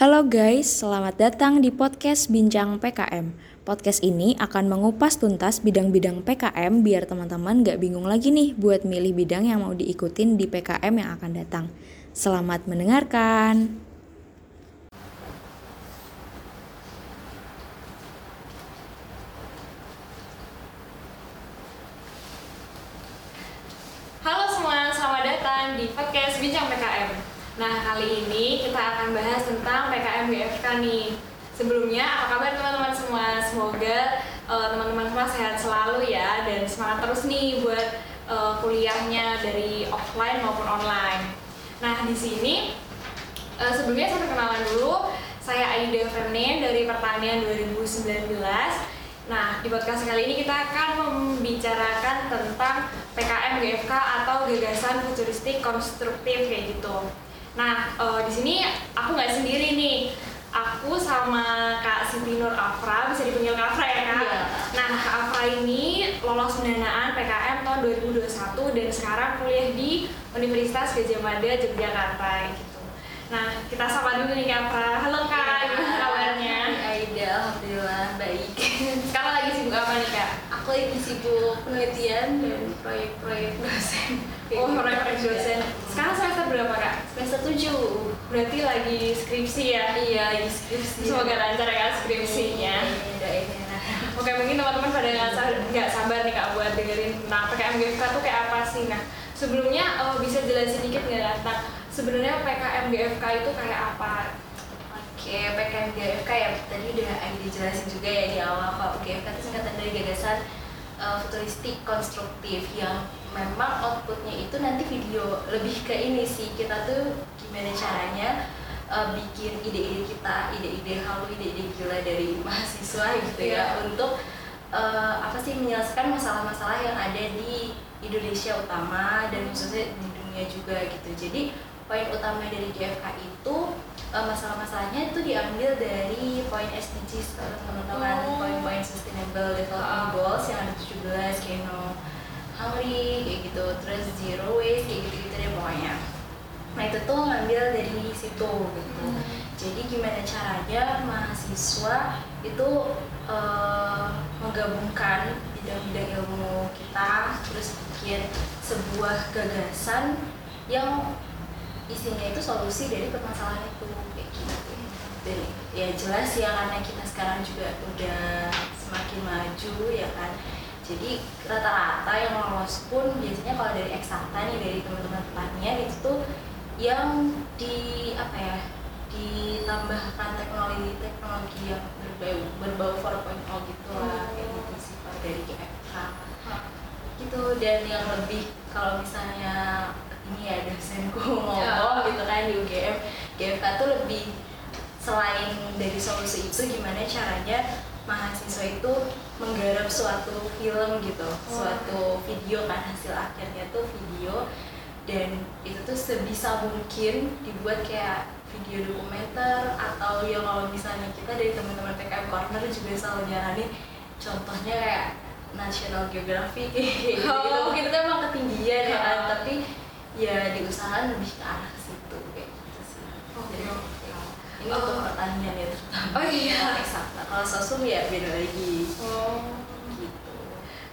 Halo guys, selamat datang di podcast Bincang PKM. Podcast ini akan mengupas tuntas bidang-bidang PKM biar teman-teman gak bingung lagi nih buat milih bidang yang mau diikutin di PKM yang akan datang. Selamat mendengarkan. Halo semua, selamat datang di podcast Bincang PKM. Nah, kali ini kita akan bahas tentang PKM BFK nih. Sebelumnya, apa kabar teman-teman semua? Semoga eh, teman-teman semua sehat selalu ya dan semangat terus nih buat eh, kuliahnya dari offline maupun online. Nah, di sini eh, sebelumnya saya perkenalan dulu. Saya Aida Ferne dari Pertanian 2019. Nah, di podcast kali ini kita akan membicarakan tentang PKM GFK atau gagasan futuristik konstruktif kayak gitu. Nah, eh, di sini aku nggak sendiri nih. Aku sama Kak Siti Nur Afra, bisa dipanggil Kak Afra ya Kak? Iya. Nah, Kak Afra ini lolos pendanaan PKM tahun 2021 dan sekarang kuliah di Universitas Gajah Mada, Yogyakarta gitu. Nah, kita sapa dulu nih Kak Afra. Halo Kak, gimana kabarnya? Aida, alhamdulillah baik. Sekarang lagi sibuk apa nih Kak? Aku lagi sibuk penelitian dan proyek-proyek dosen. Oh, proyek dosen. Sekarang semester berapa Kak? Semester 7 Berarti lagi skripsi ya? Iya, lagi skripsi. Semoga lancar ya skripsinya. Iya, doain ya. Oke, mungkin teman-teman pada nggak sa- nggak sabar nih Kak buat dengerin tentang PKM GFK tuh kayak apa sih? Nah, sebelumnya eh, bisa jelasin dikit nggak tentang sebenarnya PKM GFK itu kayak apa? Oke, PKM GFK ya tadi udah Aida jelasin juga ya di awal kalau GFK itu singkatan dari gagasan uh, futuristik konstruktif yang memang outputnya itu nanti video lebih ke ini sih kita tuh gimana caranya uh, bikin ide-ide kita, ide-ide halu, ide-ide gila dari mahasiswa gitu Iya. ya untuk uh, apa sih menyelesaikan masalah-masalah yang ada di Indonesia utama dan khususnya di dunia juga gitu. Jadi poin utama dari GFK itu uh, masalah-masalahnya itu diambil dari poin SDGs teman-teman, Oh. poin-poin Sustainable Development. Goals yang ada 17 kayak no hungry kayak gitu, terus zero waste kayak gitu-gitu deh pokoknya. Nah itu tuh ngambil dari situ gitu. Jadi gimana caranya mahasiswa itu eh, menggabungkan bidang-bidang ilmu kita terus bikin sebuah gagasan yang isinya itu solusi dari permasalahan itu kayak gitu. Dan ya jelas ya karena kita sekarang juga udah semakin maju ya kan. Jadi rata-rata yang lolos pun biasanya kalau dari eksakta nih dari teman-teman pertanian itu tuh yang di apa ya ditambahkan teknologi teknologi yang berbau berbau 4.0 gitu lah kayak gitu sih kalau dari GFK gitu dan yang lebih kalau misalnya ini ya dosenku ngomong Ya. gitu kan di UGM GFK tuh lebih selain dari solusi itu gimana caranya mahasiswa itu menggarap suatu film gitu. Suatu video kan hasil akhirnya tuh video. Dan itu tuh sebisa mungkin dibuat kayak video dokumenter atau ya kalau misalnya kita dari teman-teman PKM Corner juga selalu nyaranin contohnya kayak National Geographic. Gitu, Oh. mungkin itu emang ketinggian ya kan tapi ya diusahakan lebih ke arah ke situ kayak gitu sih Oke, Jadi, oke. ini Oh. untuk pertanian ya terutama Oh iya. eksakta kalau sosum ya beda lagi Oh. gitu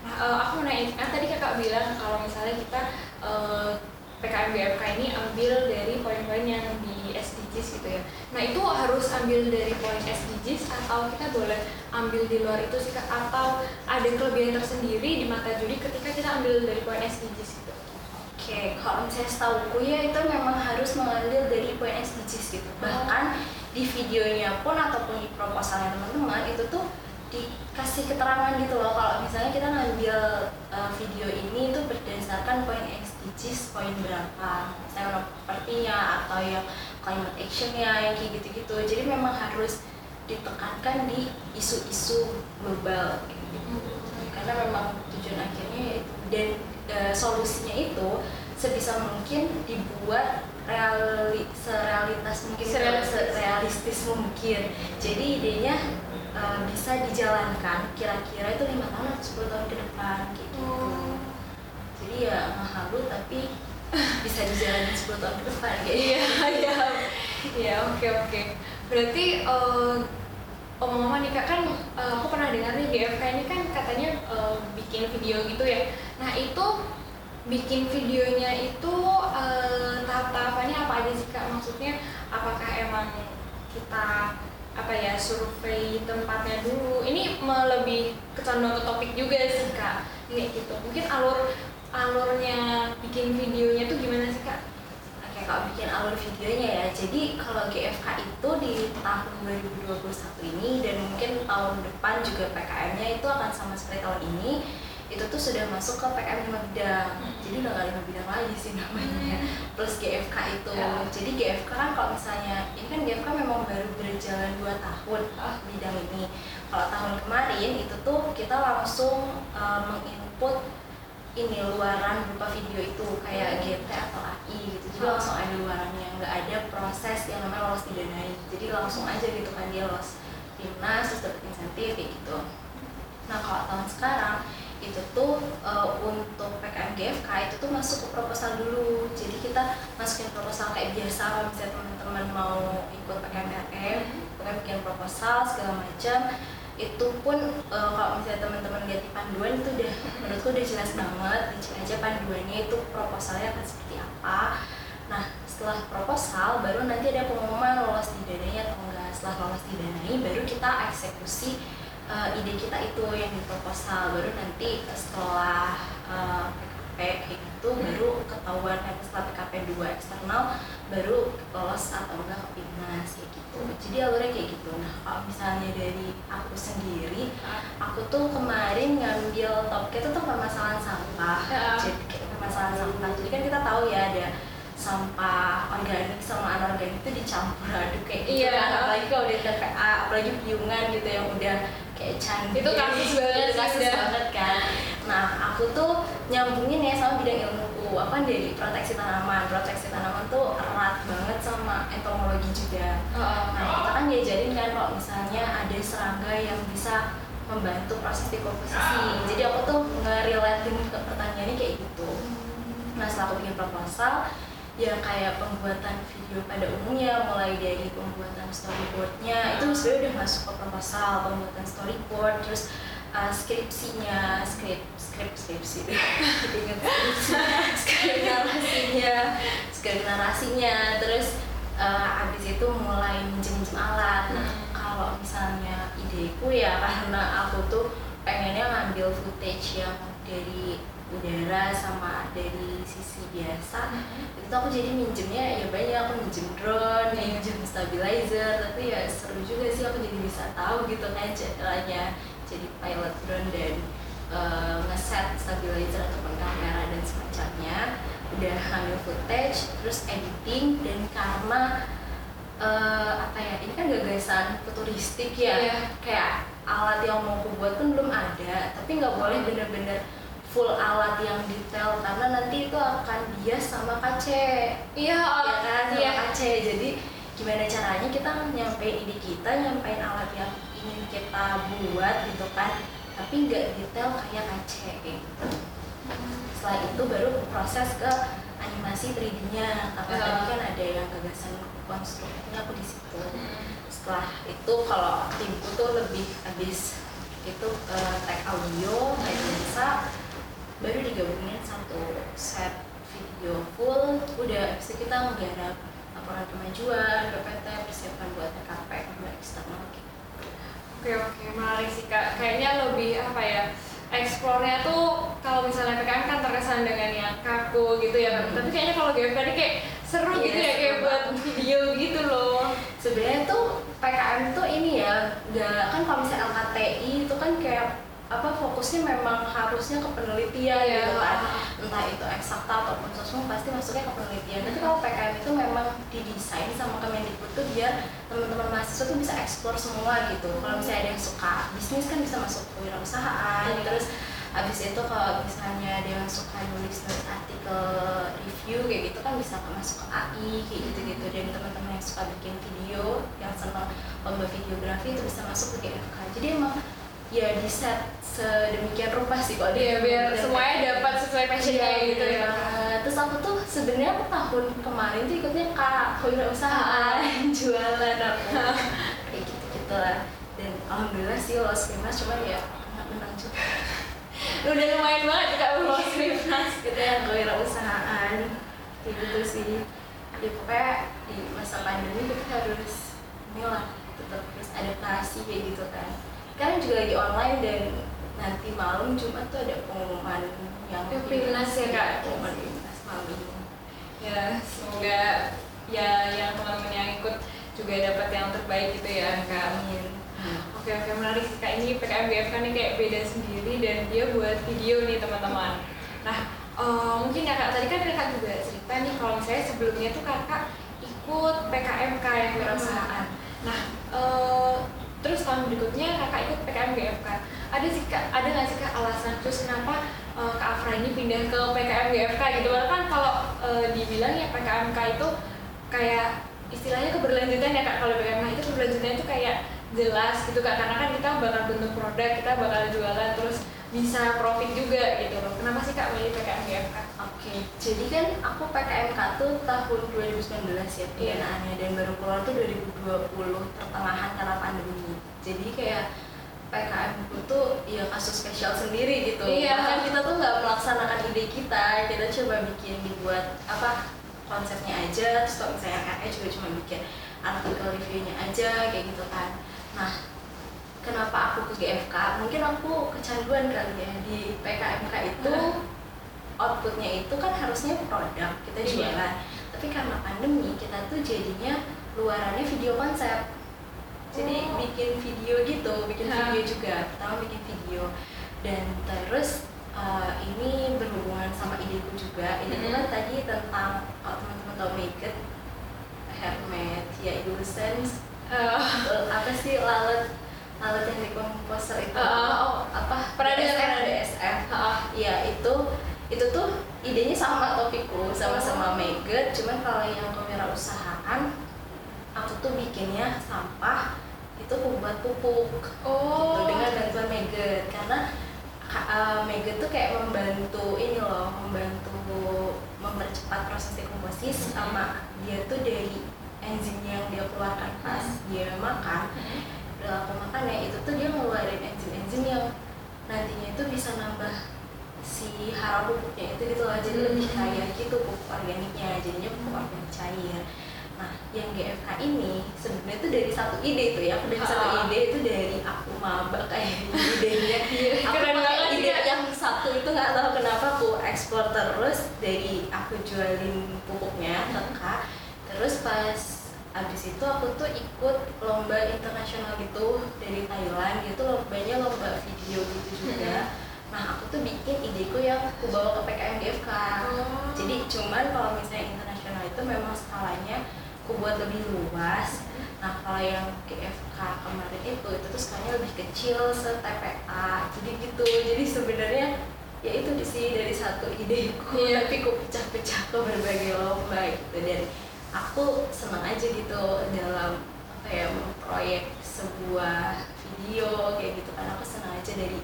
Nah, eh, aku mau nanya, kan tadi kakak bilang kalau misalnya kita eh, PKM BFK ini ambil dari poin-poin yang di SDGs gitu ya. Nah itu harus ambil dari poin SDGs atau kita boleh ambil di luar itu sih? Atau ada kelebihan tersendiri di mata juri ketika kita ambil dari poin SDGs gitu? Oke, kalau misalnya setahuku ya itu memang harus mengambil dari poin SDGs gitu. Bahkan di videonya pun ataupun di proposalnya teman-teman itu tuh dikasih keterangan gitu loh. Kalau misalnya kita ngambil uh, video ini itu berdasarkan poin SDGs poin berapa misalnya propertinya atau yang climate actionnya yang kayak gitu-gitu. Jadi memang harus ditekankan di isu-isu global gitu. Karena memang tujuan akhirnya itu. Dan e, solusinya itu sebisa mungkin dibuat reali, serealitas mungkin Serealistis. serealistis mungkin jadi idenya e, bisa dijalankan kira-kira itu lima tahun atau 10 tahun ke depan kayak gitu jadi ya mahal tapi bisa dijalani 10 tahun ke depan kayak gitu. Iya, iya, iya, oke oke. berarti eh, omong-omong nih kak kan eh, aku pernah dengar nih GFK ini kan katanya eh, bikin video gitu ya nah itu bikin videonya itu eh, tahap-tahapannya apa aja sih kak? Maksudnya apakah emang kita apa ya survei tempatnya dulu? Ini lebih kecondong ke topik juga sih kak. Ini gitu. Mungkin alur alurnya bikin videonya tuh gimana sih kak? Oke, kalau bikin alur videonya ya, jadi kalau GFK itu di tahun 2021 ini dan mungkin tahun depan juga PKM-nya itu akan sama seperti tahun ini itu tuh sudah masuk ke PKM 5 bidang jadi udah gak 5 bidang lagi sih namanya. Plus GFK itu. Ya. jadi GFK kan kalau misalnya ini kan GFK memang baru berjalan 2 tahun Ah. bidang ini. Kalau tahun kemarin itu tuh kita langsung uh, menginput ini luaran berupa video itu kayak GT atau AI gitu. Jadi Ah. langsung ada luarannya. Nggak ada proses yang namanya lolos didanai. Jadi langsung aja gitu kan dia lolos timnas terus dapet insentif kayak gitu. Nah kalau tahun sekarang itu tuh eh, untuk PKM GFK itu tuh masuk ke proposal dulu. Jadi kita masukin proposal kayak biasa kalau misalnya teman-teman mau ikut PKM RM pokoknya bikin proposal segala macam. Itu pun eh, kalau misalnya teman-teman lihat di panduan itu udah menurutku udah jelas banget dicek aja panduannya itu proposalnya akan seperti apa. Nah setelah proposal baru nanti ada pengumuman lolos didanai atau enggak. Setelah lolos didanai baru kita eksekusi eh, ide kita itu yang di proposal. Baru nanti setelah eh, PKP kayak gitu baru ketahuan kan setelah PKP 2 eksternal baru lolos atau enggak ke Pimnas kayak gitu. Jadi alurnya kayak gitu. Nah kalau misalnya dari aku sendiri aku tuh kemarin ngambil topik itu tuh permasalahan sampah. Ya. jadi kayak permasalahan sampah. Jadi kan kita tahu ya ada sampah organik sama anorganik itu dicampur aduk kayak gitu Iya. kan. Apalagi kalau udah TPA apalagi piungan gitu yang udah canggih Itu kasus banget itu kasus udah. banget kan nah aku tuh nyambungin ya sama bidang ilmuku apa dari proteksi tanaman proteksi tanaman tuh erat banget sama entomologi juga Nah, kita kan diajarin kan kalau misalnya ada serangga yang bisa membantu proses dekomposisi. Jadi aku tuh ngerelatin ke pertanyaannya kayak gitu. Nah, setelah aku bikin proposal, ya kayak pembuatan video pada umumnya, mulai dari pembuatan storyboardnya, itu sebenarnya udah masuk ke proposal, pembuatan storyboard, terus uh, skripsinya, skrip, skrip, skripsi, skrip narasinya, skrip narasinya, terus uh, abis itu mulai minjem-minjem alat. Nah, Hmm. kalau misalnya ideku ya karena aku tuh pengennya ngambil footage yang dari udara sama dari sisi biasa. Itu tuh aku jadi minjemnya ya banyak aku minjem drone, minjem stabilizer. Tapi ya seru juga sih aku jadi bisa tahu gitu kan caranya jadi pilot drone dan uh, ngeset stabilizer ataupun kamera dan semacamnya. Udah ambil footage terus editing dan karena eh, apa ya ini kan gagasan futuristik ya. Iya. kayak alat yang mau aku buat pun belum ada. Tapi nggak boleh bener-bener full alat yang detail karena nanti itu akan bias sama kace Iya, ya kan? sama iya. kace jadi gimana caranya kita nyampein ide kita nyampein alat yang ingin kita buat gitu kan tapi nggak detail kayak gitu setelah itu baru proses ke animasi 3D-nya karena Ya. tadi kan ada yang gagasan konstruknya aku di situ. Setelah itu kalau timku tuh lebih habis itu eh, tag audio kayak biasa baru digabungin satu set video full udah itu kita menggarap laporan kemajuan PPT persiapan buat TKP buat eksternal gitu. Oke oke menarik sih kak. Kayaknya lebih apa ya? Eksplornya tuh kalau misalnya PKM kan terkesan dengan yang kaku gitu ya. Hmm. Tapi kayaknya kalau GFK ini kayak seru Iya, gitu ya kayak buat video gitu loh. sebenarnya tuh PKM tuh ini ya nggak kan kalau misalnya LKTI itu kan kayak apa fokusnya memang harusnya ke penelitian Iya. gitu kan. Entah itu eksakta ataupun sosum pasti masuknya ke penelitian. Tapi kalau PKM itu memang didesain sama Kemendikbud tuh biar teman-teman mahasiswa tuh bisa eksplor semua gitu. Kalau misalnya ada yang suka bisnis kan bisa masuk ke wirausahaan Iya. terus habis itu kalau misalnya ada yang suka nulis nulis artikel review kayak gitu kan bisa masuk ke AI kayak gitu gitu dan teman-teman yang suka bikin video yang senang lomba videografi itu bisa masuk ke GFK jadi emang ya di set sedemikian rupa sih kalau Iya di- biar dan- semuanya dapat sesuai passionnya Iya, gitu ya. Nah, terus aku tuh sebenarnya aku tahun kemarin tuh ikutnya kak kewirausahaan jualan aku gitulah dan alhamdulillah sih lolos Finmas cuman ya nggak menang juga. Udah lumayan banget kak lolos Finmas kita yang kewirausahaan. Kayak gitu sih. Ya pokoknya di masa pandemi kita harus inilah tetap terus adaptasi kayak gitu kan sekarang juga lagi online dan nanti malam Jumat tuh ada pengumuman yang Ya, Finnas ya, Kak? pengumuman Finnas malam ini ya semoga ya yang teman-teman yang ikut juga dapat yang terbaik gitu ya kak amin Oke oke menarik kak ini PKM BFK nih kayak beda sendiri dan dia buat video nih teman-teman. Nah eh, mungkin ya kak tadi kan kakak juga cerita nih kalau misalnya sebelumnya tuh kakak ikut PKMK yang kewirausahaan. Nah eh, terus tahun berikutnya kakak ikut PKM BFK. Ada sih kak ada nggak sih kak alasan terus kenapa eh, kak Afra ini pindah ke PKM BFK gitu? Karena kan kalau eh, dibilang ya PKMK itu kayak istilahnya keberlanjutan ya kak kalau PKMK itu keberlanjutannya itu kayak jelas gitu kak karena kan kita bakal bentuk produk kita bakal jualan terus bisa profit juga gitu loh kenapa sih kak milih PKM BFK? Oke, jadi kan aku PKMK tuh tahun 2019 ya Iya. pidanaannya dan baru keluar tuh 2020 pertengahan karena pandemi. Jadi kayak PKM itu tuh ya kasus spesial sendiri gitu. Iya. Bahkan kita tuh nggak melaksanakan ide kita, kita coba bikin dibuat apa konsepnya aja, terus kalau misalnya kakek juga cuma bikin artikel reviewnya aja kayak gitu kan. Nah, kenapa aku ke GFK? Mungkin aku kecanduan kali ya. Di PKMK itu outputnya itu kan harusnya produk kita Iya. jualan. Tapi karena pandemi kita tuh jadinya luarannya video konsep. Jadi Oh. bikin video gitu bikin Hah. video juga. Pertama bikin video. Dan terus uh, ini berhubungan sama ideku juga. Ideku kan tadi tentang kalau teman-teman tahu Make It? Hermet ya Illusions Eh, apa sih lalat lalat yang di komposer itu. Uh, oh, apa? Pernah DSF, ah, Iya itu itu tuh idenya sama topikku sama-sama Megat cuman kalau yang kewirausahaan aku tuh bikinnya sampah itu aku buat pupuk oh. gitu, dengan bantuan Megat karena ka- uh, Megat tuh kayak membantu ini loh membantu mempercepat proses dekomposis sama dia tuh dari enzim yang dia keluarkan pas dia makan perilaku makannya itu tuh dia ngeluarin enzim-enzim yang nantinya itu bisa nambah si hara pupuknya itu gitu loh. Jadi Hmm. lebih kaya gitu pupuk organiknya jadinya pupuk organik cair. Nah yang GFK ini sebenarnya itu dari satu ide tuh ya. Aku dari satu ide itu dari aku maba kayak idenya. Aku Keren pakai ide ya. yang satu itu nggak tahu kenapa aku ekspor terus dari aku jualin pupuknya ke terus pas abis itu aku tuh ikut lomba internasional gitu dari Thailand gitu lombanya lomba video gitu juga. Nah aku tuh bikin ideku yang aku bawa ke PKM GFK Oh. jadi cuman kalau misalnya internasional itu memang skalanya aku buat lebih luas. Nah kalau yang GFK kemarin itu itu tuh skalanya lebih kecil se TPA jadi gitu. Jadi sebenarnya ya itu di sini dari satu ideku Iya. tapi aku pecah-pecah ke berbagai lomba gitu. Dan aku senang aja gitu dalam apa ya memproyek sebuah video kayak gitu kan aku senang aja dari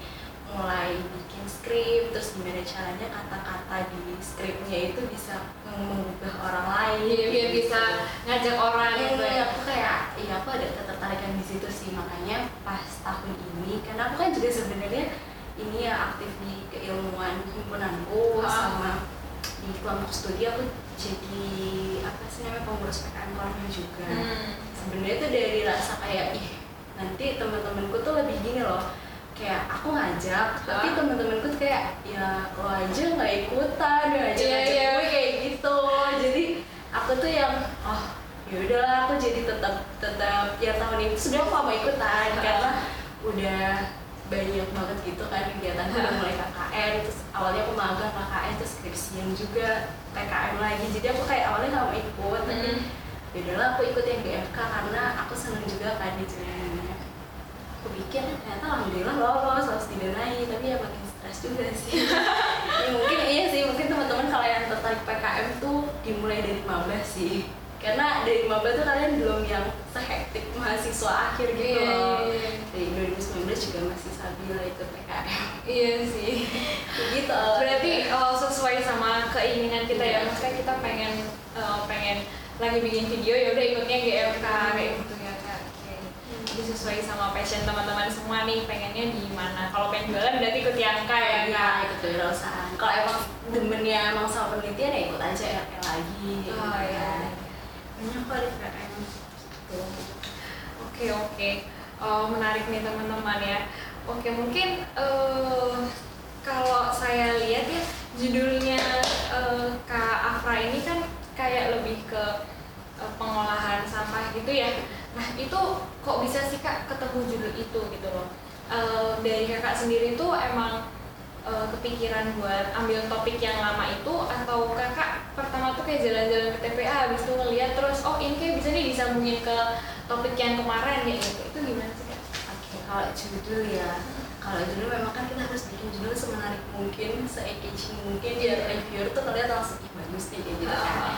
mulai bikin skrip terus gimana caranya kata-kata di skripnya itu bisa mengubah orang lain biar gitu. bisa ngajak orang gitu Iya, ya aku kayak iya aku ada ketertarikan di situ sih makanya pas tahun ini karena aku kan juga sebenarnya ini ya aktif di keilmuan himpunanku Ah. sama di kelompok studi aku jadi apa sih namanya pengurus Kolonial juga. Hmm. sebenarnya itu dari rasa kayak ih nanti teman-temanku tuh lebih gini loh. Kayak aku ngajak tapi teman-temanku tuh kayak ya lo aja nggak ikutan nggak ngajak Iya, ngajak iya. gue kayak gitu. Jadi aku tuh yang oh ya udahlah aku jadi tetap tetap ya tahun ini sebenarnya aku gak mau ikutan karena udah banyak banget gitu kan kegiatan mulai KKN terus awalnya aku magang KKN terus skripsian juga PKM lagi. Jadi aku kayak awalnya gak mau ikut tapi Hmm. ya udahlah aku ikut yang GFK karena aku seneng juga kan di aku bikin ternyata alhamdulillah lolos lolos didanai tapi ya makin stres juga sih. Ya, mungkin iya sih mungkin teman-teman kalau yang tertarik PKM tuh dimulai dari maba sih. Karena dari maba tuh kalian belum yang sehektik mahasiswa akhir gitu loh iya, iya. dari 2019 juga masih stabil ikut PKM iya sih gitu berarti oh, sesuai sama keinginan kita ya Iya. maksudnya kita pengen eh, pengen lagi bikin video ya udah ikutnya GFK kayak gitu ya kak Oke. jadi sesuai sama passion teman-teman semua nih pengennya di mana kalau pengen jualan berarti ikut yang kaya Iya, kak ikut kewirausahaan. Kalau emang demennya emang sama penelitian ya ikut aja RP lagi. gitu Oh, iya. kan. Banyak kok di PKM. Gitu. Oke oke, Oh, menarik nih teman-teman ya. Oke mungkin eh, kalau saya lihat ya judulnya eh, Kak Afra ini kan kayak lebih ke eh, pengolahan sampah gitu ya. Nah itu kok bisa sih Kak ketemu judul itu gitu loh. Eh, dari kakak sendiri tuh emang eh, kepikiran buat ambil topik yang lama itu atau kakak pertama tuh kayak jalan-jalan ke TPA habis itu ngeliat terus oh ini kayak bisa nih disambungin ke topik yang kemarin kayak gitu itu gimana sih kak? Oke, kalau judul ya, kalau judul memang kan kita harus bikin judul semenarik mungkin, se-engaging mungkin biar reviewer tuh ngeliat langsung ih bagus nih kayak gitu kan. Ah,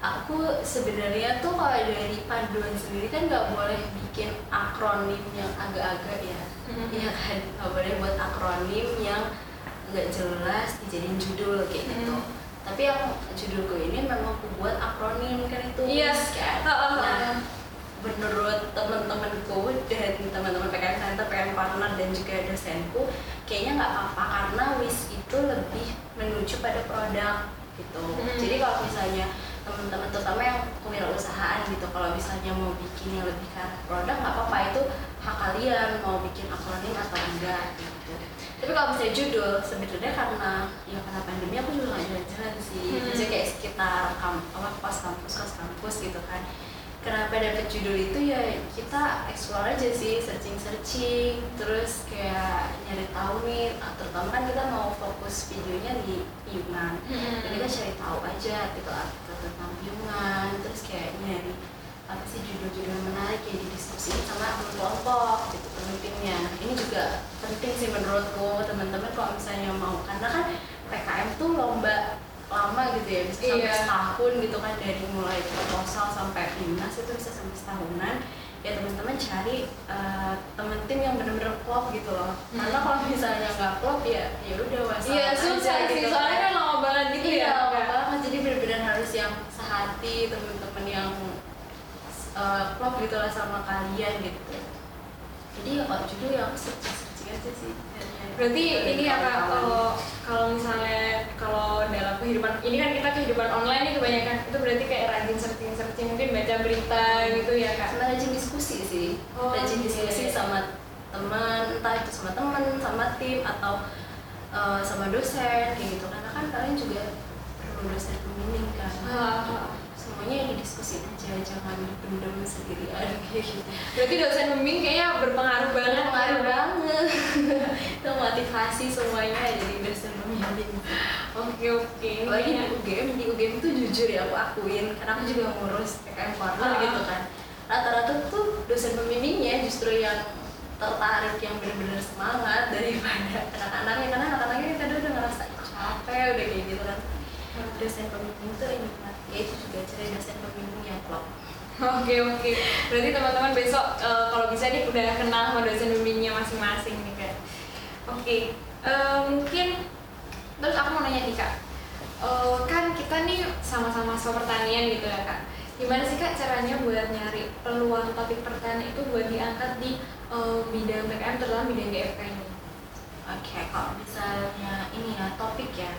Aku sebenarnya tuh kalau dari panduan sendiri kan nggak boleh bikin akronim yang agak-agak ya, Mhm. Iya kan nggak boleh buat akronim yang nggak jelas dijadiin judul kayak gitu. Mhm. Tapi yang judulku ini memang aku buat akronim kan itu Iya. kan. Ah, ah. Nah, menurut teman-temanku dan teman-teman PKM Center, PKM Partner dan juga dosenku kayaknya nggak apa-apa karena WIS itu lebih menuju pada produk gitu. Hmm. Jadi kalau misalnya teman-teman terutama yang kewirausahaan gitu kalau misalnya mau bikin yang lebih ke produk nggak apa-apa itu hak kalian mau bikin akronim atau enggak gitu. Tapi kalau misalnya judul sebenarnya karena ya karena pandemi aku juga nggak jalan-jalan sih. Hmm. Biasanya kayak sekitar kamp apa kos kampus kos kampus gitu kan kenapa dapet judul itu ya kita explore aja sih searching searching terus kayak nyari tahu nih ah, terutama kan kita mau fokus videonya di piungan Hmm. dan kita cari tahu aja artikel-artikel tentang piungan terus kayak nyari apa sih judul-judul yang menarik ya didiskusiin sama teman kelompok gitu pentingnya nah ini juga penting sih menurutku teman-teman kalau misalnya mau karena kan PKM tuh lomba lama gitu ya bisa sampai Iya. setahun gitu kan dari mulai proposal sampai dinas itu bisa sampai setahunan ya teman-teman cari eh, temen tim yang benar-benar klop gitu loh Hmm. karena kalau misalnya nggak klop ya ya udah wassalam Iya aja susah sih gitu soalnya kan lama banget gitu iya, ya. lama banget jadi benar-benar harus yang sehati teman-teman yang eh, klop gitu lah sama kalian gitu jadi ya kalau judul ya aku searching aja sih. Berarti ini ya kak Kawan-kawan. kalau kalau misalnya kalau dalam kehidupan ini kan kita kehidupan online nih kebanyakan itu berarti kayak rajin searching searching mungkin baca berita gitu ya kak. sama rajin diskusi sih Oh, rajin iya. diskusi sama teman entah itu sama teman sama tim atau eh, sama dosen kayak gitu karena kan kalian juga perlu dosen pembimbing kan Ah, semuanya didiskusin aja jangan dipendam sendirian kayak gitu Berarti dosen pembimbing kayaknya berpengaruh banget. pengaruh ya, Kak? banget itu motivasi semuanya jadi dosen pembimbing Oke oke. Iya. di UGM di UGM tuh jujur ya aku akuin karena aku juga ngurus PKM partner Ah. gitu kan rata-rata tuh dosen pembimbingnya justru yang tertarik yang benar-benar semangat daripada anak-anaknya karena anak-anaknya kan kadang udah ngerasa capek udah kayak gitu kan dosen pembimbing ya itu juga cari dosen pembimbing yang klop Oke oke. Berarti teman-teman besok eh, kalau bisa nih udah kenal sama dosen pembimbingnya masing-masing nih kak. Oke. Eh, mungkin terus aku mau nanya nih kak. Eh, kan kita nih sama-sama mahasiswa pertanian gitu ya kak. Gimana sih kak caranya buat nyari peluang topik pertanian itu buat diangkat di eh, bidang PKM terutama bidang GFK ini? oke kalau misalnya ini ya topik ya.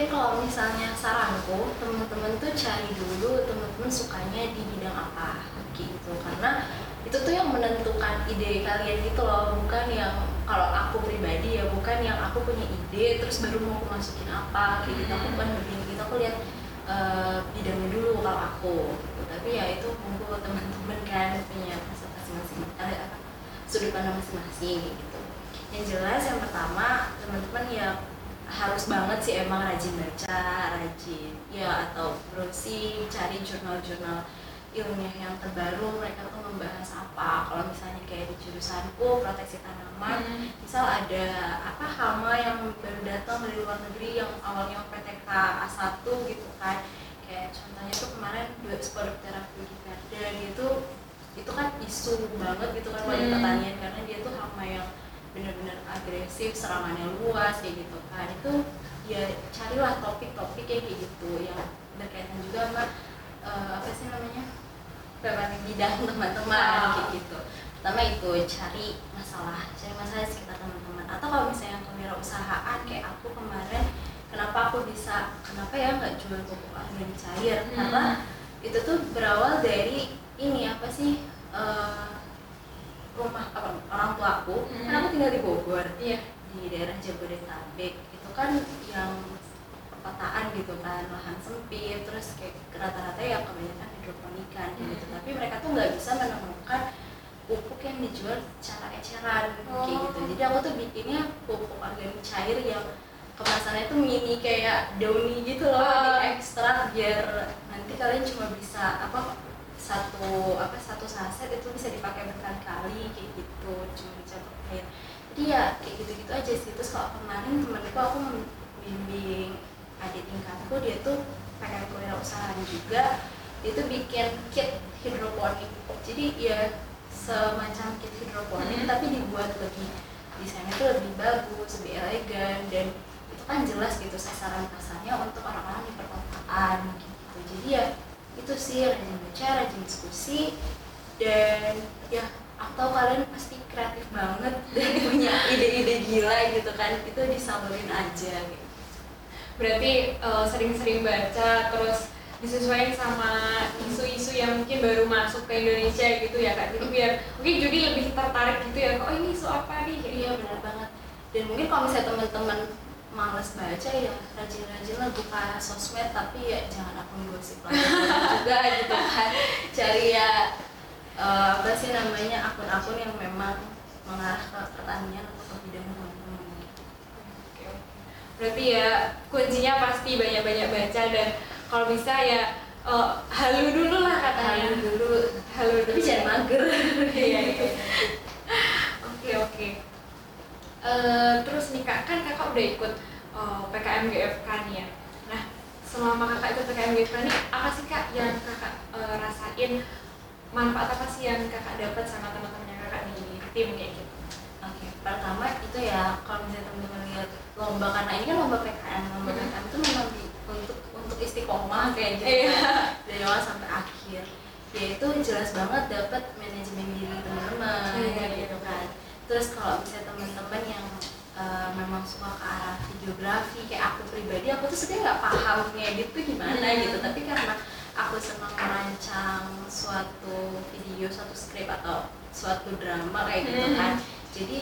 Mungkin kalau misalnya saranku teman-teman tuh cari dulu teman-teman sukanya di bidang apa gitu. Karena itu tuh yang menentukan ide kalian gitu loh bukan yang kalau aku pribadi ya bukan yang aku punya ide terus baru mau aku masukin apa kayak gitu. Aku bukan lebih gitu aku lihat eh, bidangnya dulu kalau aku gitu. tapi ya itu monggo teman-teman kan punya presentasi masing eh, sudut pandang masing-masing gitu. Yang jelas yang pertama teman-teman ya harus banget sih emang rajin baca, rajin ya atau browsing, cari jurnal-jurnal ilmiah yang terbaru mereka tuh membahas apa. Kalau misalnya kayak di jurusanku proteksi tanaman, Hmm. misal ada apa hama yang baru datang dari luar negeri yang awalnya PTK A1 gitu kan. Kayak contohnya tuh kemarin dua Sporoptera dan itu itu kan isu banget gitu kan wajah Hmm. pertanian karena dia tuh hama yang benar-benar agresif serangannya luas kayak gitu kan itu ya carilah topik-topik kayak gitu yang berkaitan juga sama eh, apa sih namanya berbagai bidang teman-teman Ah. kayak gitu pertama itu cari masalah cari masalah di sekitar teman-teman atau kalau misalnya kewirausahaan kayak aku kemarin kenapa aku bisa kenapa ya nggak jual pupuk organik cair Hmm. karena itu tuh berawal dari ini apa sih eh, rumah apa, orang tua aku Hmm. kan aku tinggal di Bogor iya di daerah Jabodetabek itu kan yang perkotaan gitu kan lahan sempit terus kayak rata-rata ya kebanyakan hidroponikan kayak gitu Hmm. tapi mereka tuh nggak bisa menemukan pupuk yang dijual secara eceran kayak Oh. gitu jadi aku tuh bikinnya pupuk organik cair yang kemasannya tuh mini kayak dauni gitu loh Ah. diekstrak biar nanti kalian cuma bisa apa satu apa satu saset itu bisa dipakai berkali-kali kayak gitu cuma dicampur air jadi ya kayak gitu-gitu aja sih. Terus kalau kemarin temenku aku membimbing adik tingkatku dia tuh pengen kewirausahaan juga. Dia tuh bikin kit hidroponik. Jadi ya semacam kit hidroponik Hmm. tapi dibuat lebih desainnya tuh lebih bagus lebih elegan dan itu kan jelas gitu sasaran pasarnya untuk orang-orang di perkotaan gitu. Jadi ya itu sih rajin baca rajin diskusi. Dan ya aku tahu kalian pasti kreatif banget dan punya ide-ide gila gitu kan. Itu disalurin aja. Gitu. berarti eh, sering-sering baca terus disesuaikan sama isu-isu yang mungkin baru masuk ke Indonesia gitu ya kak. Jadi biar mungkin jadi lebih tertarik gitu ya kok oh ini isu apa nih? Iya benar banget. Dan mungkin kalau misalnya teman-teman males baca ya rajin-rajin lah buka sosmed tapi ya jangan akun gosip juga gitu kan cari ya eh, apa sih namanya akun-akun yang memang mengarah ke pertanian atau ke bidang oke. Berarti ya kuncinya pasti banyak-banyak baca dan kalau bisa ya eh, halu dulu lah katanya. Halu dulu Halu dulu. tapi jangan mager Iya, iya. Oke, oke. Eh, terus nih kak, kan kakak udah ikut eh, PKM GFK nih ya. Nah, selama kakak ikut PKM GFK nih, apa sih kak yang kakak eh, rasain manfaat apa sih yang kakak dapat sama teman-temannya kakak di tim kayak gitu? Oke, pertama itu ya kalau misalnya teman-teman lihat lomba karena ini kan lomba PKN, lomba Hmm. PKN itu memang di, untuk untuk istiqomah kayak gitu Iya. kan, dari awal sampai akhir. Ya itu jelas banget dapat manajemen diri teman-teman Iya, gitu kan. Terus kalau misalnya teman-teman yang eh, memang suka ke arah videografi kayak aku pribadi, aku tuh sebenarnya nggak paham ngedit tuh gimana Hmm. gitu, tapi karena aku senang merancang suatu video, suatu skrip atau suatu drama kayak gitu Hmm. kan jadi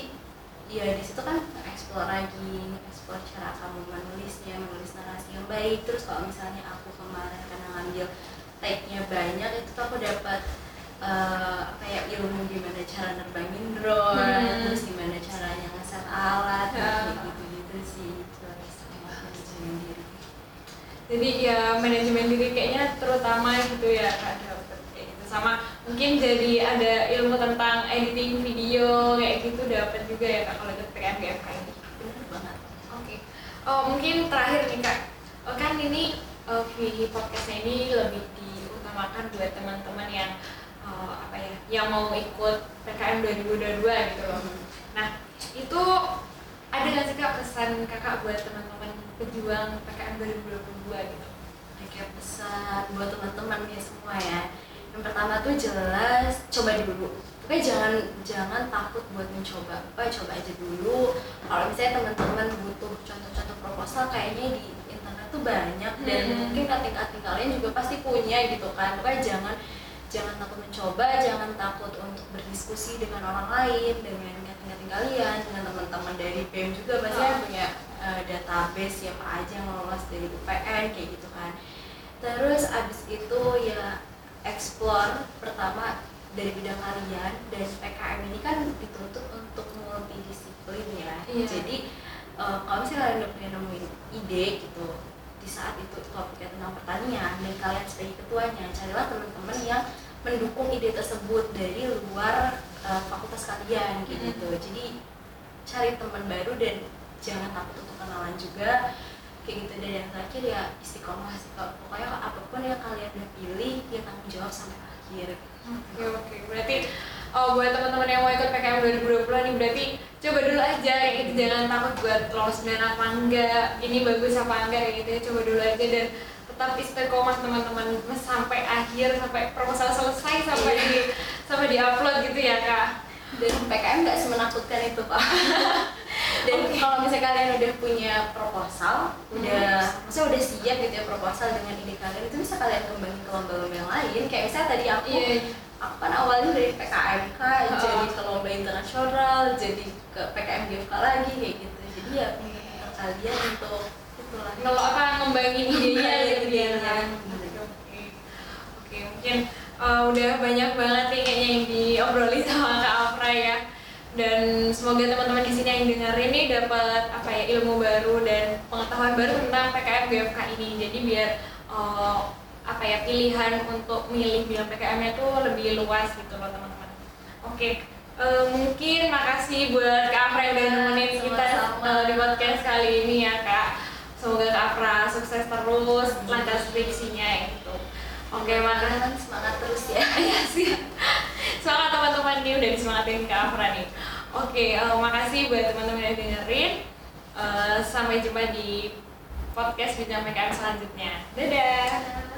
ya di situ kan explore lagi explore cara kamu menulisnya menulis narasi yang baik terus kalau misalnya aku kemarin karena ngambil take-nya banyak itu tuh aku dapat eh, kayak ilmu gimana cara nerbangin drone Hmm. terus gimana caranya ngeset alat Ya. kayak gitu gitu sih jadi ya manajemen diri kayaknya terutama gitu ya kak dapet kayak gitu. Sama mungkin jadi ada ilmu tentang editing video kayak gitu dapat juga ya kak kalau ikut PKM GFK ini. Bener banget. Oke. Oh mungkin terakhir nih kak. Oh, kan ini eh, di podcastnya ini lebih diutamakan buat teman-teman yang eh, apa ya yang mau ikut PKM 2022 gitu loh. Nah, itu ada nggak sih kak pesan kakak buat teman-teman pejuang PKM 2022 gitu? kayak pesan buat teman-teman ya semua ya. Yang pertama tuh jelas coba dulu. Pokoknya jangan jangan takut buat mencoba. Apa coba aja dulu. Kalau misalnya teman-teman butuh contoh-contoh proposal kayaknya di internet tuh banyak dan Hmm. mungkin kating-kating kalian juga pasti punya gitu kan. Pokoknya jangan jangan takut mencoba jangan takut untuk berdiskusi dengan orang lain dengan kating-kating kalian dengan teman-teman dari BEM juga pasti Oh. punya eh, database siapa aja yang lolos dari UPN kayak gitu kan terus abis itu ya explore pertama dari bidang kalian dan PKM ini kan dituntut untuk multidisiplin ya Iya. jadi eh, kalau misalnya kalian udah punya nemuin ide gitu di saat itu topiknya tentang pertanian dan kalian sebagai ketuanya carilah teman-teman yang mendukung ide tersebut dari luar eh, fakultas kalian Mhm. gitu. Jadi cari teman baru dan jangan takut untuk kenalan juga. Kayak gitu dan yang terakhir ya istiqomah sih pokoknya apa pun yang kalian udah pilih ya tanggung jawab sampai akhir. Oke oke, berarti oh, buat teman-teman yang mau ikut PKM 2020 nih berarti coba dulu aja kayak gitu. Jangan takut buat lolos beneran apa enggak, ini bagus apa enggak kayak gitu ya. Coba dulu aja dan tetap istiqomah teman-teman. Sampai akhir sampai proposal selesai sampai Iya. di sampai diupload gitu ya kak. dan PKM nggak semenakutkan itu pak. Dan kalau misalnya kalian udah punya proposal udah maksudnya udah siap gitu ya proposal dengan ide kalian itu bisa kalian kembangin ke lomba-lomba yang lain. Kayak misalnya tadi aku Iya. Aku kan awalnya dari PKMK Oh. jadi ke lomba internasional jadi ke PKM GFK lagi kayak gitu. Jadi ya pinter kalian untuk itulah. Kalau apa ngembangin idenya Ngembangin gitu ya. kan oke oke mungkin uh, udah banyak banget nih kayaknya yang diobrolin sama Kak Afra ya. Dan semoga teman-teman di sini yang dengerin nih dapat apa ya ilmu baru dan pengetahuan baru tentang PKM BFK ini. Jadi biar uh, apa ya pilihan untuk milih bidang PKM itu lebih luas gitu loh teman-teman oke uh, mungkin makasih buat Kak Afra yang udah Ya, nemenin kita uh, di podcast kali ini ya Kak semoga Kak Afra sukses terus lancar skripsinya gitu oke makasih semangat terus ya Iya sih. Semangat teman-teman nih udah disemangatin Kak Afra nih. Oke, eh, makasih buat teman-teman yang dengerin. Eh, sampai jumpa di podcast Bincang PKM selanjutnya. Dadah.